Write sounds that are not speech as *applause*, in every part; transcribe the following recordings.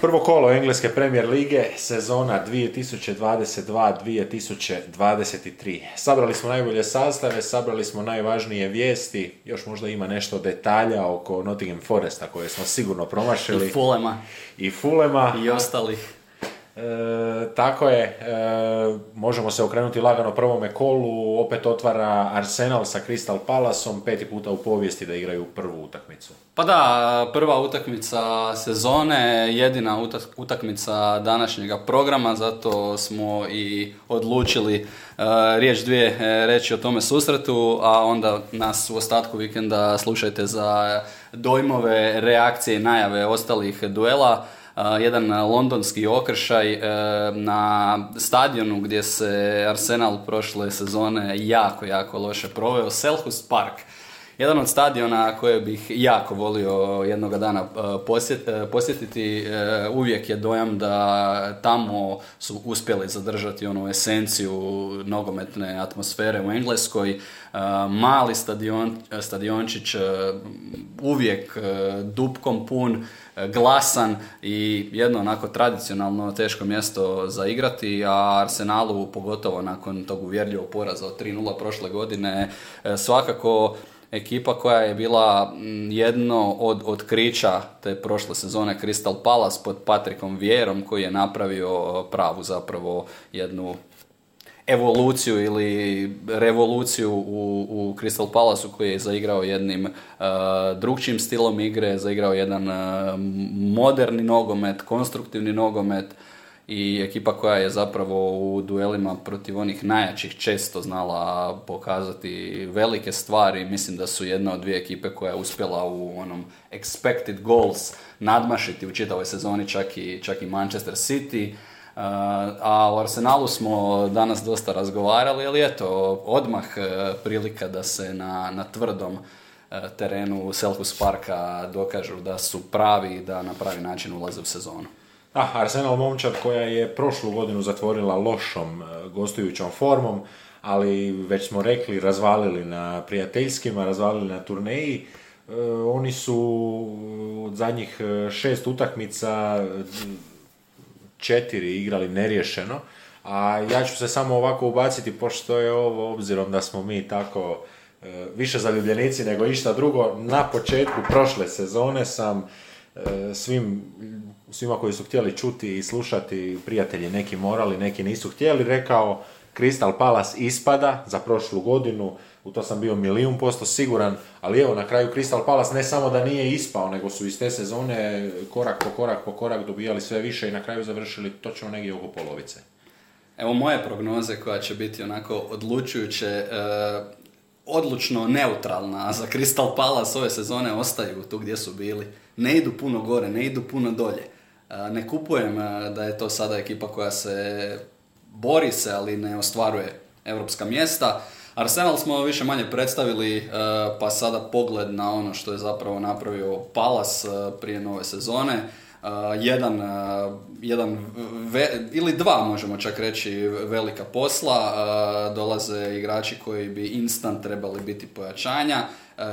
Prvo kolo Engleske Premier Lige, sezona 2022-2023. Sabrali smo najbolje sastave, sabrali smo najvažnije vijesti, još možda ima nešto detalja oko Nottingham Foresta koje smo sigurno promašili. I Fulema I Fulema. i ostalih. E, tako je, e, možemo se okrenuti lagano prvome kolu, opet otvara Arsenal sa Crystal Palaceom, peti puta u povijesti da igraju prvu utakmicu. Pa da, prva utakmica sezone, jedina utak- utakmica današnjega programa, zato smo i odlučili e, riječ dvije e, reći o tome susretu, a onda nas u ostatku vikenda slušajte za dojmove, reakcije i najave ostalih duela. Jedan londonski okršaj uh, na stadionu gdje se Arsenal prošle sezone jako, jako loše proveo, Selhurst Park. Jedan od stadiona koje bih jako volio jednoga dana uh, posjet- uh, posjetiti, uh, uvijek je dojam da tamo su uspjeli zadržati onu esenciju nogometne atmosfere u Engleskoj. Mali stadion, stadiončić, uvijek dupkom pun, e, glasan i jedno onako tradicionalno teško mjesto za igrati, a Arsenalu pogotovo nakon tog uvjerljivog poraza od 3-0 prošle godine e, svakako ekipa koja je bila mm, jedno od otkrića te prošle sezone Crystal Palace pod Patrikom Vierom koji je napravio pravu zapravo jednu evoluciju ili revoluciju u, u Crystal Palaceu koji je zaigrao jednim uh, drugčijim stilom igre, zaigrao jedan uh, moderni nogomet, konstruktivni nogomet i ekipa koja je zapravo u duelima protiv onih najjačih često znala pokazati velike stvari. Mislim da su jedna od dvije ekipe koja je uspjela u onom expected goals nadmašiti u čitavoj sezoni čak i, čak i Manchester City. Uh, a u Arsenalu smo danas dosta razgovarali, ali eto, odmah uh, prilika da se na, na tvrdom uh, terenu Selhurst Parka dokažu da su pravi i da na pravi način ulaze u sezonu. Ah, Arsenal momčad koja je prošlu godinu zatvorila lošom e, gostujućom formom, ali već smo rekli, razvalili na prijateljskima, razvalili na turneji. E, oni su od zadnjih e, šest utakmica e, četiri igrali neriješeno, a ja ću se samo ovako ubaciti, pošto je ovo, obzirom da smo mi tako e, više zaljubljenici nego išta drugo, na početku prošle sezone sam e, svim, svima koji su htjeli čuti i slušati, prijatelji neki morali, neki nisu htjeli, rekao Crystal Palace ispada za prošlu godinu, u to sam bio milijun posto siguran, ali evo na kraju Crystal Palace ne samo da nije ispao, nego su iz te sezone korak po korak po korak dobijali sve više i na kraju završili točno negdje oko polovice. Evo moje prognoze koja će biti onako odlučujuće, e, odlučno neutralna, za Crystal Palace ove sezone ostaju tu gdje su bili. Ne idu puno gore, ne idu puno dolje. E, ne kupujem e, da je to sada ekipa koja se bori se, ali ne ostvaruje europska mjesta. Arsenal smo više manje predstavili, e, pa sada pogled na ono što je zapravo napravio Palace prije nove sezone. Uh, jedan, uh, jedan ve- ili dva možemo čak reći velika posla. Uh, dolaze igrači koji bi instant trebali biti pojačanja.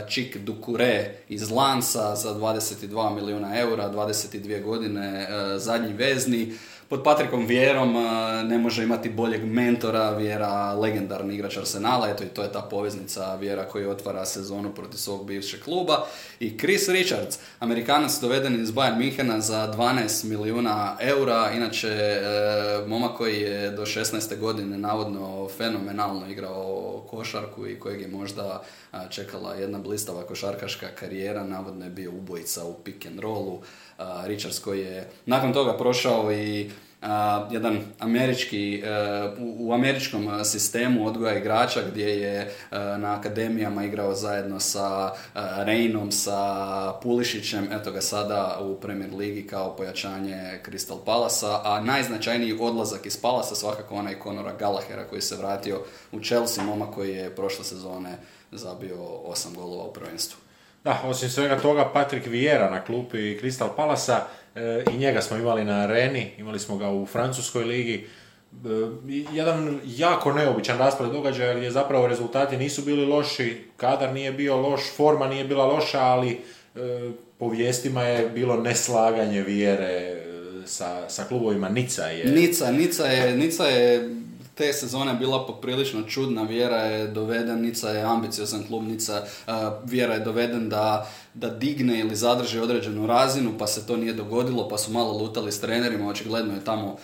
Čik Dukure iz Lansa za 22 milijuna eura, 22 godine, zadnji vezni. Pod Patrikom Vjerom uh, ne može imati boljeg mentora, Vjera legendarni igrač Arsenala, eto i to je ta poveznica Vjera koji otvara sezonu protiv svog bivšeg kluba. I Chris Richards, Amerikanac doveden iz Bayern Minhena za 12 milijuna eura, inače e, momak koji je do 16. godine navodno fenomenalno igrao košarku i kojeg je možda a, čekala jedna blistava košarkaška karijera, navodno je bio ubojica u pick and rollu. Richards koji je nakon toga prošao i jedan američki, u, američkom sistemu odgoja igrača gdje je na akademijama igrao zajedno sa Reinom, sa Pulišićem, eto ga sada u Premier Ligi kao pojačanje Crystal Palasa, a najznačajniji odlazak iz Palasa svakako onaj Conora Gallaghera koji se vratio u Chelsea, moma koji je prošle sezone zabio osam golova u prvenstvu. Da, osim svega toga, Patrick Vieira na klupi Crystal Palasa e, i njega smo imali na areni, imali smo ga u Francuskoj ligi. E, jedan jako neobičan raspored događaja gdje zapravo rezultati nisu bili loši, kadar nije bio loš, forma nije bila loša, ali e, po vijestima je bilo neslaganje vjere sa, sa klubovima Nica je... Nica, Nica je, Nica je te sezone bila poprilično čudna, Vjera je doveden, Nica je ambiciozan klub, Nica, Vjera je doveden da, da digne ili zadrži određenu razinu, pa se to nije dogodilo, pa su malo lutali s trenerima, očigledno je tamo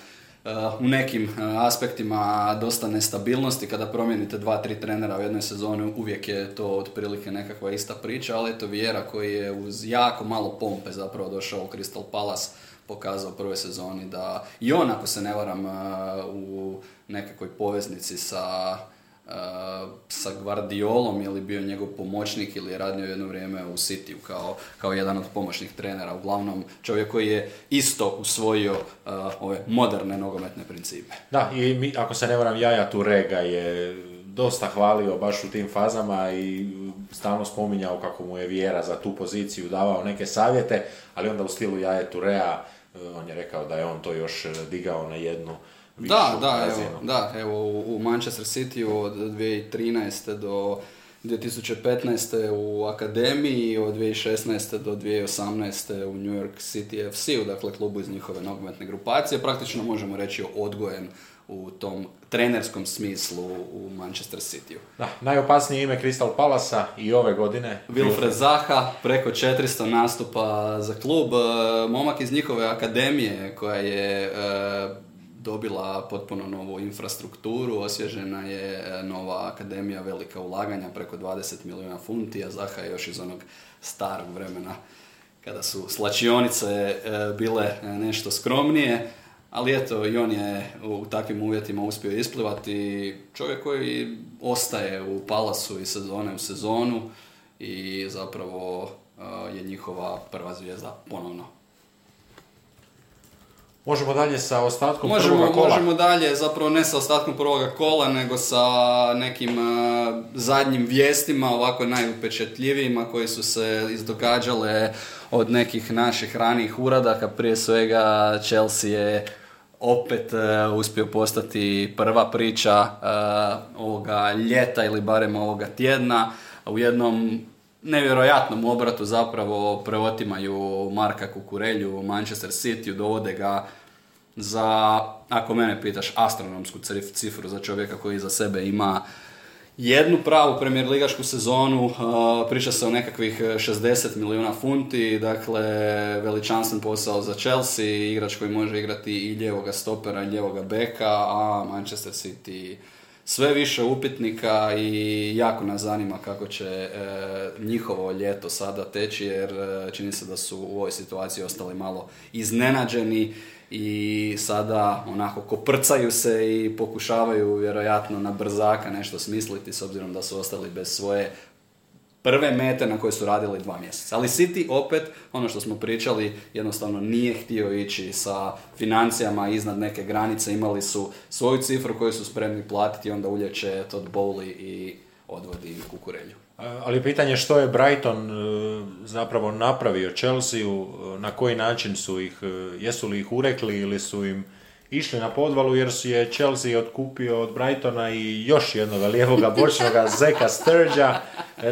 u nekim aspektima dosta nestabilnosti, kada promijenite dva, tri trenera u jednoj sezoni, uvijek je to otprilike nekakva ista priča, ali eto Vjera koji je uz jako malo pompe zapravo došao u Crystal Palace, pokazao u prvoj sezoni da i on, ako se ne varam, u nekakvoj poveznici sa sa Guardiolom ili bio njegov pomoćnik ili je radio jedno vrijeme u City kao, kao jedan od pomoćnih trenera. Uglavnom čovjek koji je isto usvojio ove moderne nogometne principe. Da, i mi, ako se ne varam, Jaja Turega je dosta hvalio baš u tim fazama i stalno spominjao kako mu je vjera za tu poziciju, davao neke savjete, ali onda u stilu Jaje Turea on je rekao da je on to još digao na jednu da, da, evo, da, evo u Manchester City od 2013. do 2015. u Akademiji, od 2016. do 2018. u New York City FC-u, dakle klubu iz njihove nogometne grupacije. Praktično možemo reći odgojen u tom trenerskom smislu u Manchester City-u. Da, najopasnije ime Crystal Palasa i ove godine. Wilfred Zaha, preko 400 nastupa za klub. E, momak iz njihove akademije koja je e, dobila potpuno novu infrastrukturu, osvježena je e, nova akademija, velika ulaganja, preko 20 milijuna funti, a Zaha je još iz onog starog vremena kada su slačionice e, bile nešto skromnije, ali eto i on je u takvim uvjetima uspio isplivati čovjek koji ostaje u palasu i sezone u sezonu i zapravo je njihova prva zvijezda ponovno Možemo dalje sa ostatkom možemo, prvoga kola. Možemo dalje, zapravo ne sa ostatkom prvoga kola, nego sa nekim uh, zadnjim vijestima, ovako najupečetljivijima koji su se izdogađale od nekih naših ranijih uradaka. Prije svega Chelsea je opet uh, uspio postati prva priča uh, ovoga ljeta ili barem ovoga tjedna. U jednom nevjerojatnom obratu zapravo preotimaju Marka Kukurelju u Manchester City, dovode ga za, ako mene pitaš, astronomsku cifru za čovjeka koji za sebe ima jednu pravu premijer ligašku sezonu, priča se o nekakvih 60 milijuna funti, dakle veličanstven posao za Chelsea, igrač koji može igrati i ljevoga stopera i ljevoga beka, a Manchester City sve više upitnika i jako nas zanima kako će e, njihovo ljeto sada teći jer e, čini se da su u ovoj situaciji ostali malo iznenađeni i sada onako koprcaju se i pokušavaju vjerojatno na brzaka nešto smisliti s obzirom da su ostali bez svoje prve mete na koje su radili dva mjeseca. Ali City opet, ono što smo pričali, jednostavno nije htio ići sa financijama iznad neke granice, imali su svoju cifru koju su spremni platiti, onda uljeće Todd Bowley i odvodi kukurelju. Ali pitanje što je Brighton e, zapravo napravio Chelsea, na koji način su ih, e, jesu li ih urekli ili su im išli na podvalu jer su je Chelsea otkupio od Brightona i još jednoga lijevoga bočnoga *laughs* Zeka Sturđa.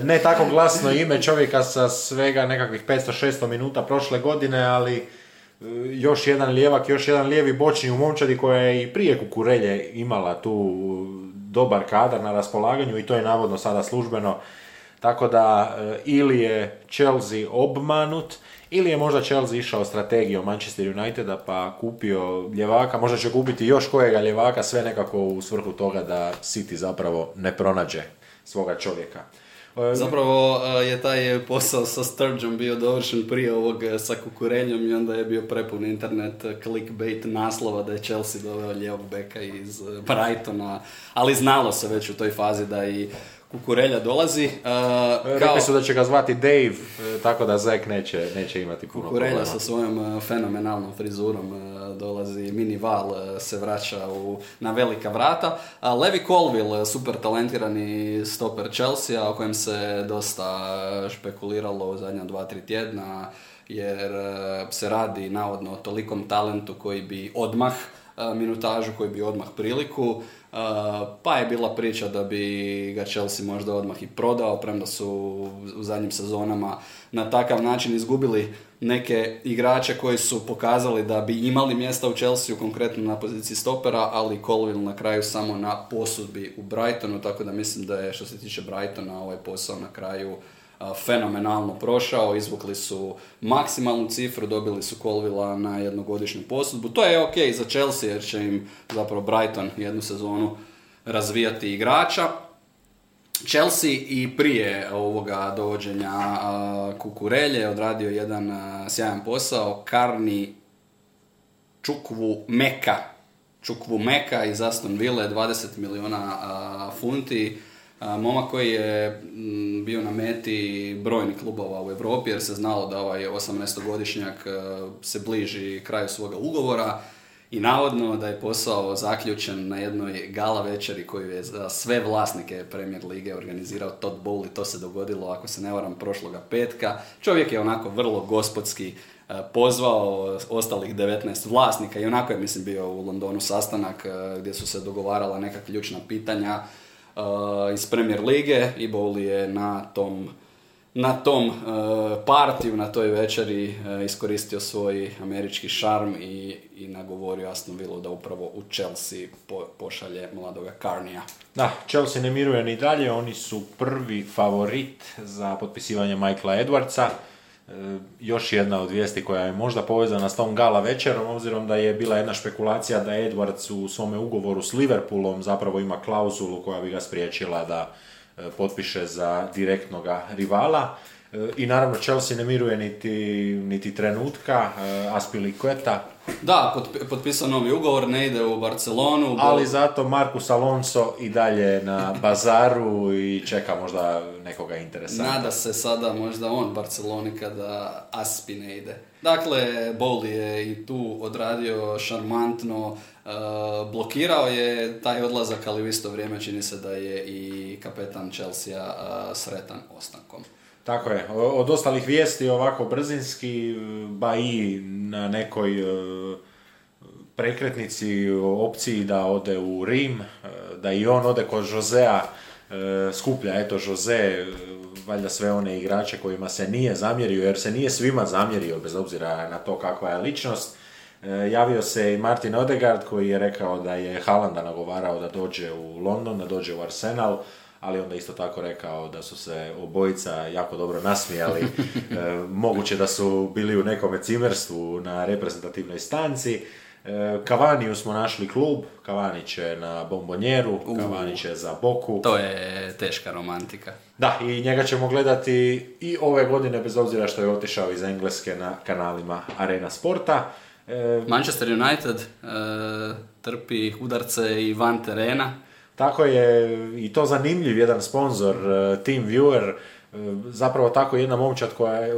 Ne tako glasno ime čovjeka sa svega nekakvih 500-600 minuta prošle godine, ali e, još jedan lijevak, još jedan lijevi bočni u momčadi koja je i prije Kukurelje imala tu dobar kadar na raspolaganju i to je navodno sada službeno. Tako da e, ili je Chelsea obmanut ili je možda Chelsea išao strategijom Manchester Uniteda pa kupio ljevaka, možda će kupiti još kojega ljevaka, sve nekako u svrhu toga da City zapravo ne pronađe svoga čovjeka. Zapravo je taj posao sa Sturgeon bio dovršen prije ovog sa kukurenjom i onda je bio prepun internet clickbait naslova da je Chelsea doveo lijevog beka iz Brightona, ali znalo se već u toj fazi da i Kukurelja dolazi. Uh, kao... Rekli su da će ga zvati Dave, e, tako da Zek neće, neće imati puno Kukurelja sa svojom uh, fenomenalnom frizurom dolazi, mini val se vraća u, na velika vrata. A Levi Colville, super talentirani stoper Chelsea, o kojem se dosta špekuliralo u zadnja dva, tri tjedna, jer se radi navodno o tolikom talentu koji bi odmah minutažu, koji bi odmah priliku pa je bila priča da bi ga Chelsea možda odmah i prodao, premda su u zadnjim sezonama na takav način izgubili neke igrače koji su pokazali da bi imali mjesta u Chelsea, konkretno na poziciji stopera, ali Colville na kraju samo na posudbi u Brightonu, tako da mislim da je što se tiče Brightona ovaj posao na kraju fenomenalno prošao, izvukli su maksimalnu cifru, dobili su Colvilla na jednogodišnju posudbu. To je ok za Chelsea jer će im zapravo Brighton jednu sezonu razvijati igrača. Chelsea i prije ovoga dovođenja Kukurelje odradio jedan sjajan posao. Karni Čukvu Meka. Čukvu Meka iz Aston Ville, 20 miliona funti Momak koji je mm, bio na meti brojnih klubova u Europi jer se znalo da ovaj 18-godišnjak e, se bliži kraju svoga ugovora i navodno da je posao zaključen na jednoj gala večeri koju je za sve vlasnike Premier Lige organizirao Todd Bowley. To se dogodilo, ako se ne varam, prošloga petka. Čovjek je onako vrlo gospodski e, pozvao ostalih 19 vlasnika i onako je, mislim, bio u Londonu sastanak e, gdje su se dogovarala neka ključna pitanja iz Premier Lige i Bowley je na tom na tom uh, partiju, na toj večeri uh, iskoristio svoj američki šarm i, i nagovorio Aston Villa da upravo u Chelsea po, pošalje mladoga Carnija. Da, Chelsea ne miruje ni dalje, oni su prvi favorit za potpisivanje Michaela Edwardsa. Još jedna od vijesti koja je možda povezana s tom gala večerom, obzirom da je bila jedna špekulacija da Edwards u svome ugovoru s Liverpoolom zapravo ima klauzulu koja bi ga spriječila da e, potpiše za direktnog rivala. I naravno Chelsea ne miruje niti, niti trenutka, eh, Aspilicueta. Da, potpisao novi ugovor, ne ide u Barcelonu. Ali zato Marcus Alonso i dalje na bazaru i čeka možda nekoga interesanta. Nada se sada možda on Barceloni kada Aspi ne ide. Dakle, Boli je i tu odradio šarmantno, eh, blokirao je taj odlazak, ali u isto vrijeme čini se da je i kapetan Chelsea uh, sretan ostankom. Tako je. Od ostalih vijesti ovako brzinski, ba i na nekoj e, prekretnici opciji da ode u Rim, e, da i on ode kod Josea, e, skuplja eto Jose, valjda sve one igrače kojima se nije zamjerio, jer se nije svima zamjerio, bez obzira na to kakva je ličnost. Javio se i Martin Odegaard koji je rekao da je Halanda nagovarao da dođe u London, da dođe u Arsenal ali onda isto tako rekao da su se obojica jako dobro nasmijali. *laughs* E, moguće da su bili u nekome cimerstvu na reprezentativnoj stanci. E, Kavaniju smo našli klub, Kavani će na bombonjeru, Kavani će za Boku. To je teška romantika. Da, i njega ćemo gledati i ove godine, bez obzira što je otišao iz Engleske na kanalima Arena Sporta. E, Manchester United trpi udarce i van terena tako je i to zanimljiv jedan sponsor, e, Team Viewer, e, zapravo tako jedna momčad koja je,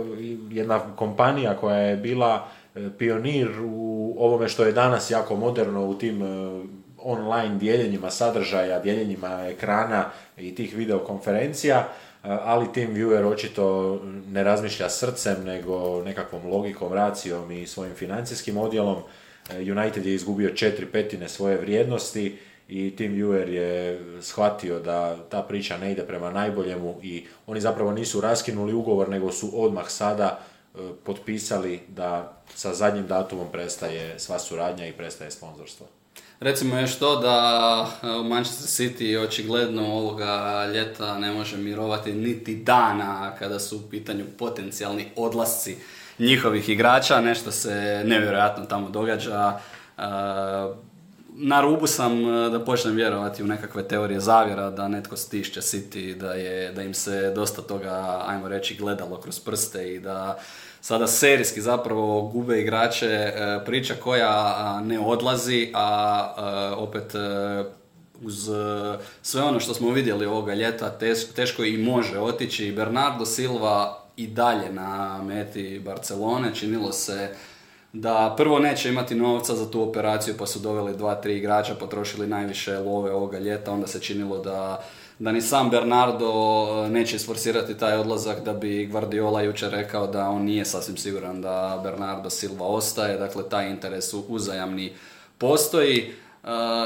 jedna kompanija koja je bila e, pionir u ovome što je danas jako moderno u tim online dijeljenjima sadržaja, dijeljenjima ekrana i tih videokonferencija, ali Team Viewer očito ne razmišlja srcem nego nekakvom logikom, racijom i svojim financijskim odjelom. United je izgubio četiri petine svoje vrijednosti i Tim Viewer je shvatio da ta priča ne ide prema najboljemu i oni zapravo nisu raskinuli ugovor nego su odmah sada e, potpisali da sa zadnjim datumom prestaje sva suradnja i prestaje sponzorstvo. Recimo još to da e, u Manchester City očigledno ovoga ljeta ne može mirovati niti dana kada su u pitanju potencijalni odlasci njihovih igrača, nešto se nevjerojatno tamo događa. E, na rubu sam da počnem vjerovati u nekakve teorije zavjera, da netko stišće City, da, je, da im se dosta toga, ajmo reći, gledalo kroz prste i da sada serijski zapravo gube igrače, priča koja ne odlazi, a opet uz sve ono što smo vidjeli ovoga ljeta, teško i može otići. Bernardo Silva i dalje na meti Barcelone, činilo se da prvo neće imati novca za tu operaciju pa su doveli dva, tri igrača, potrošili najviše love ovoga ljeta, onda se činilo da, da ni sam Bernardo neće isforsirati taj odlazak da bi Guardiola jučer rekao da on nije sasvim siguran da Bernardo Silva ostaje, dakle taj interes uzajamni postoji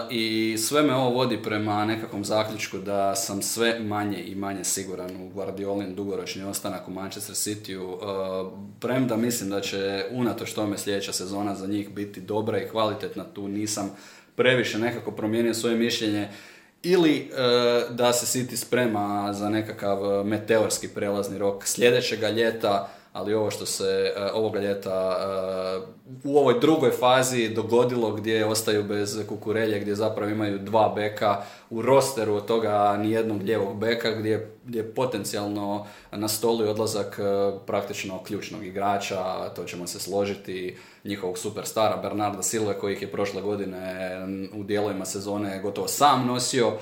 i sve me ovo vodi prema nekakvom zaključku da sam sve manje i manje siguran u Guardiolin dugoročni ostanak u Manchester Cityu. Uh, premda mislim da će unatoč tome sljedeća sezona za njih biti dobra i kvalitetna, tu nisam previše nekako promijenio svoje mišljenje ili da se City sprema za nekakav meteorski prelazni rok sljedećega ljeta, ali ovo što se e, ovoga ljeta e, u ovoj drugoj fazi dogodilo gdje ostaju bez kukurelje, gdje zapravo imaju dva beka u rosteru od toga nijednog lijevog beka gdje, je potencijalno na stolu i odlazak e, praktično ključnog igrača, to ćemo se složiti, njihovog superstara Bernarda Silve koji ih je prošle godine u dijelovima sezone gotovo sam nosio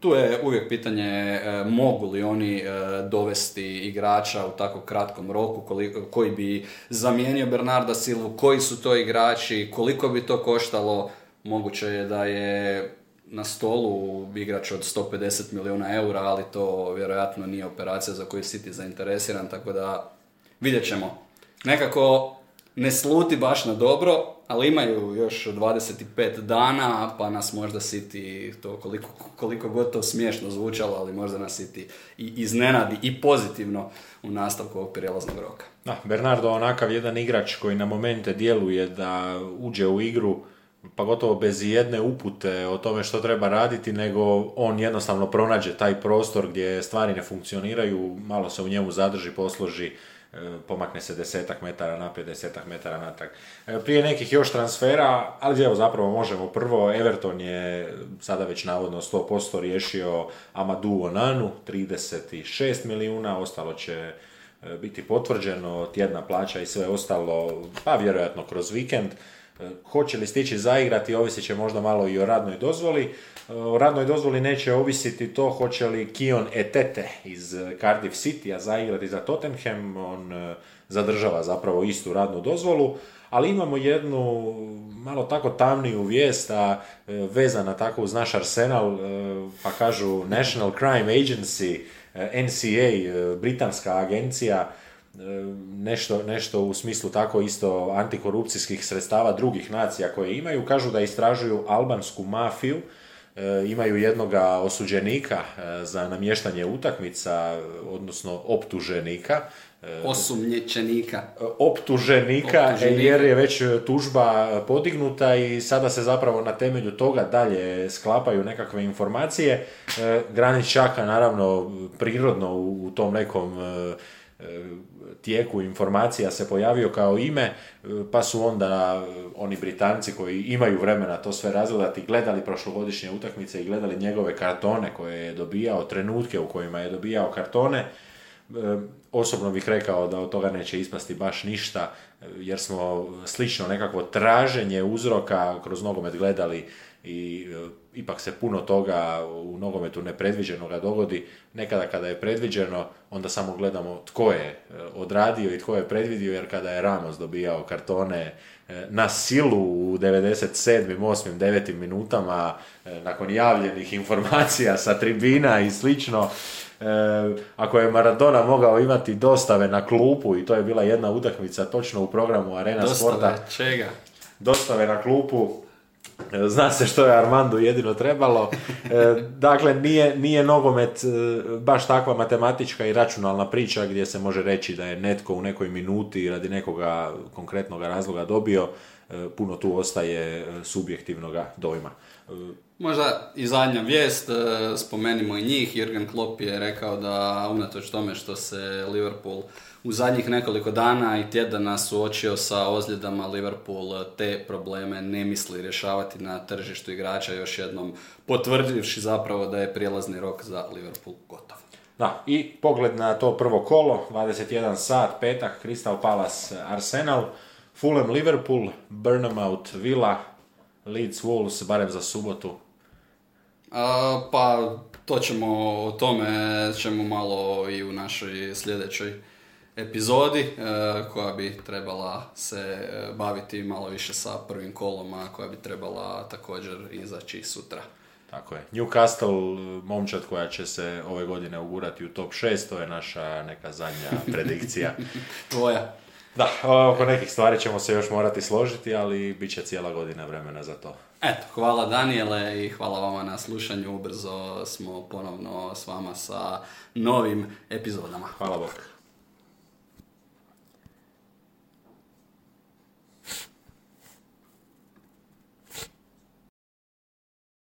tu je uvijek pitanje e, mogu li oni e, dovesti igrača u tako kratkom roku koji bi zamijenio Bernarda Silvu, koji su to igrači, koliko bi to koštalo. Moguće je da je na stolu igrač od 150 milijuna eura, ali to vjerojatno nije operacija za koju si ti zainteresiran, tako da vidjet ćemo. Nekako ne sluti baš na dobro, ali imaju još 25 dana, pa nas možda City, to koliko, koliko god to smiješno zvučalo, ali možda nas City i iznenadi i pozitivno u nastavku ovog prijelaznog roka. Da, Bernardo onakav jedan igrač koji na momente djeluje da uđe u igru pa gotovo bez jedne upute o tome što treba raditi, nego on jednostavno pronađe taj prostor gdje stvari ne funkcioniraju, malo se u njemu zadrži, posloži, pomakne se desetak metara naprijed, desetak metara natrag. E, prije nekih još transfera, ali evo zapravo možemo prvo, Everton je sada već navodno 100% riješio Amadou Onanu, 36 milijuna, ostalo će e, biti potvrđeno, tjedna plaća i sve ostalo, pa vjerojatno kroz vikend. Hoće li stići zaigrati, ovisit će možda malo i o radnoj dozvoli. O radnoj dozvoli neće ovisiti to hoće li Kion Etete iz Cardiff City a zaigrati za Tottenham. On e, zadržava zapravo istu radnu dozvolu. Ali imamo jednu malo tako tamniju vijest, a e, vezana tako uz naš arsenal, e, pa kažu National Crime Agency, NCA, britanska agencija, nešto, nešto u smislu tako isto antikorupcijskih sredstava drugih nacija koje imaju, kažu da istražuju albansku mafiju, e, imaju jednoga osuđenika e, za namještanje utakmica, odnosno optuženika. E, Osumnječenika. Optuženika, jer je već tužba podignuta i sada se zapravo na temelju toga dalje sklapaju nekakve informacije. Granić čaka naravno prirodno u tom nekom tijeku informacija se pojavio kao ime, e, pa su onda e, oni Britanci koji imaju vremena to sve razgledati, gledali prošlogodišnje utakmice i gledali njegove kartone koje je dobijao, trenutke u kojima je dobijao kartone. E, osobno bih rekao da od toga neće ispasti baš ništa, jer smo slično nekakvo traženje uzroka kroz nogomet gledali i ipak se puno toga u nogometu nepredviđenoga dogodi. Nekada kada je predviđeno, onda samo gledamo tko je e, odradio i tko je predvidio, jer kada je Ramos dobijao kartone e, na silu u 97. 8. 9. minutama, nakon javljenih informacija sa tribina i slično, ako je Maradona mogao imati dostave na klupu i to je bila jedna utakmica točno u programu Arena dostave, Sporta. čega? Dostave na klupu, Zna se što je Armandu jedino trebalo. E, dakle, nije, nije nogomet e, baš takva matematička i računalna priča gdje se može reći da je netko u nekoj minuti radi nekoga konkretnog razloga dobio. E, puno tu ostaje subjektivnog dojma. Možda i zadnja vijest, spomenimo i njih. Jürgen Klopp je rekao da unatoč tome što se Liverpool u zadnjih nekoliko dana i tjedana suočio sa ozljedama Liverpool te probleme ne misli rješavati na tržištu igrača još jednom potvrdivši zapravo da je prijelazni rok za Liverpool gotov. Da, i pogled na to prvo kolo, 21 sat, petak, Crystal Palace, Arsenal, Fulham, Liverpool, Burnham Villa, Leeds, Wolves, barem za subotu. A, pa to ćemo, o tome ćemo malo i u našoj sljedećoj epizodi e, koja bi trebala se e, baviti malo više sa prvim kolom, a koja bi trebala također izaći sutra. Tako je. Newcastle, momčad koja će se ove godine ugurati u top 6, to je naša neka zadnja predikcija. *laughs* Tvoja. Da, oko nekih stvari ćemo se još morati složiti, ali bit će cijela godina vremena za to. Eto, hvala Daniele i hvala vama na slušanju. Ubrzo smo ponovno s vama sa novim epizodama. Hvala Bog.